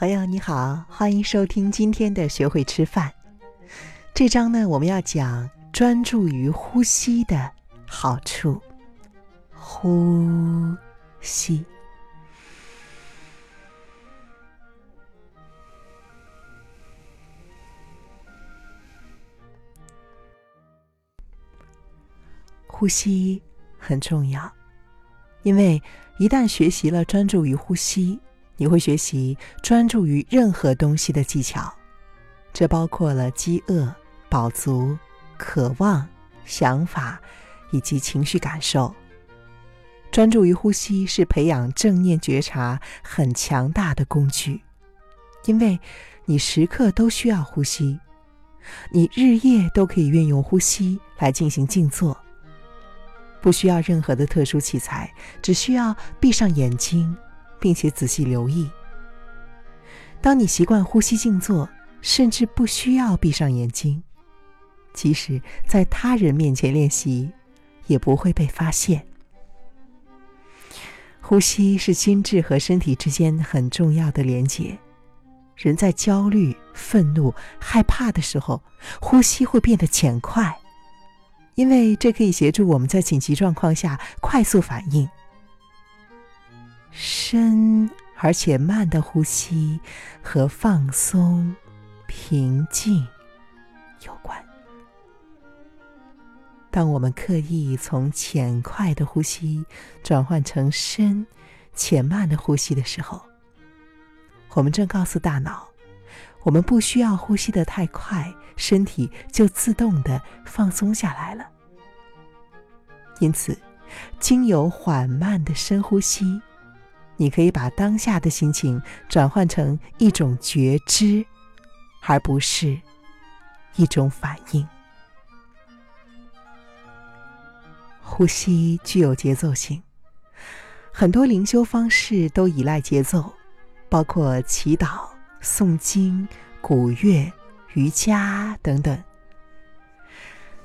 朋友你好，欢迎收听今天的学会吃饭。这章呢，我们要讲专注于呼吸的好处。呼吸，呼吸很重要，因为一旦学习了专注于呼吸，你会学习专注于任何东西的技巧。这包括了饥饿、饱足、渴望、想法以及情绪感受。专注于呼吸是培养正念觉察很强大的工具，因为你时刻都需要呼吸，你日夜都可以运用呼吸来进行静坐，不需要任何的特殊器材，只需要闭上眼睛，并且仔细留意。当你习惯呼吸静坐，甚至不需要闭上眼睛，即使在他人面前练习，也不会被发现。呼吸是心智和身体之间很重要的连结。人在焦虑、愤怒、害怕的时候，呼吸会变得浅快，因为这可以协助我们在紧急状况下快速反应。深而且慢的呼吸和放松、平静有关。当我们刻意从浅快的呼吸转换成深且慢的呼吸的时候，我们正告诉大脑，我们不需要呼吸的太快，身体就自动的放松下来了。因此，经由缓慢的深呼吸，你可以把当下的心情转换成一种觉知，而不是一种反应。呼吸具有节奏性，很多灵修方式都依赖节奏，包括祈祷、诵经、鼓乐、瑜伽等等。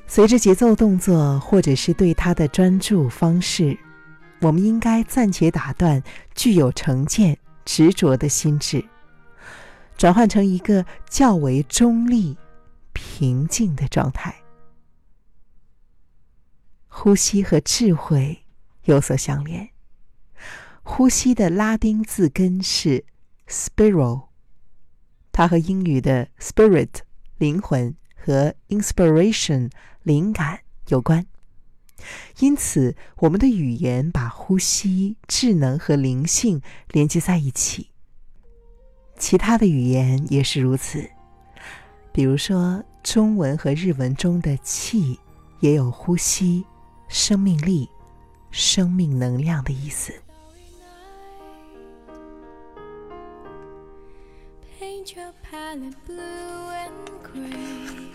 随着节奏动作，或者是对它的专注方式，我们应该暂且打断具有成见、执着的心智，转换成一个较为中立、平静的状态。呼吸和智慧有所相连。呼吸的拉丁字根是 spiral，它和英语的 spirit 灵魂和 inspiration 灵感有关。因此，我们的语言把呼吸、智能和灵性连接在一起。其他的语言也是如此，比如说中文和日文中的“气”也有呼吸。生命力、生命能量的意思。Paint your palette blue and gray.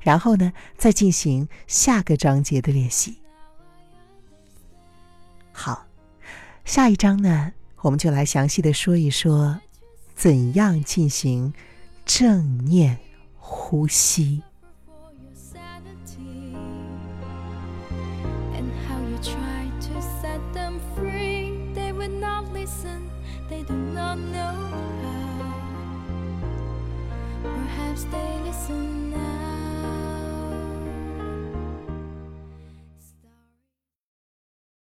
然后呢，再进行下个章节的练习。好，下一章呢，我们就来详细的说一说，怎样进行正念呼吸。Perhaps they listen now.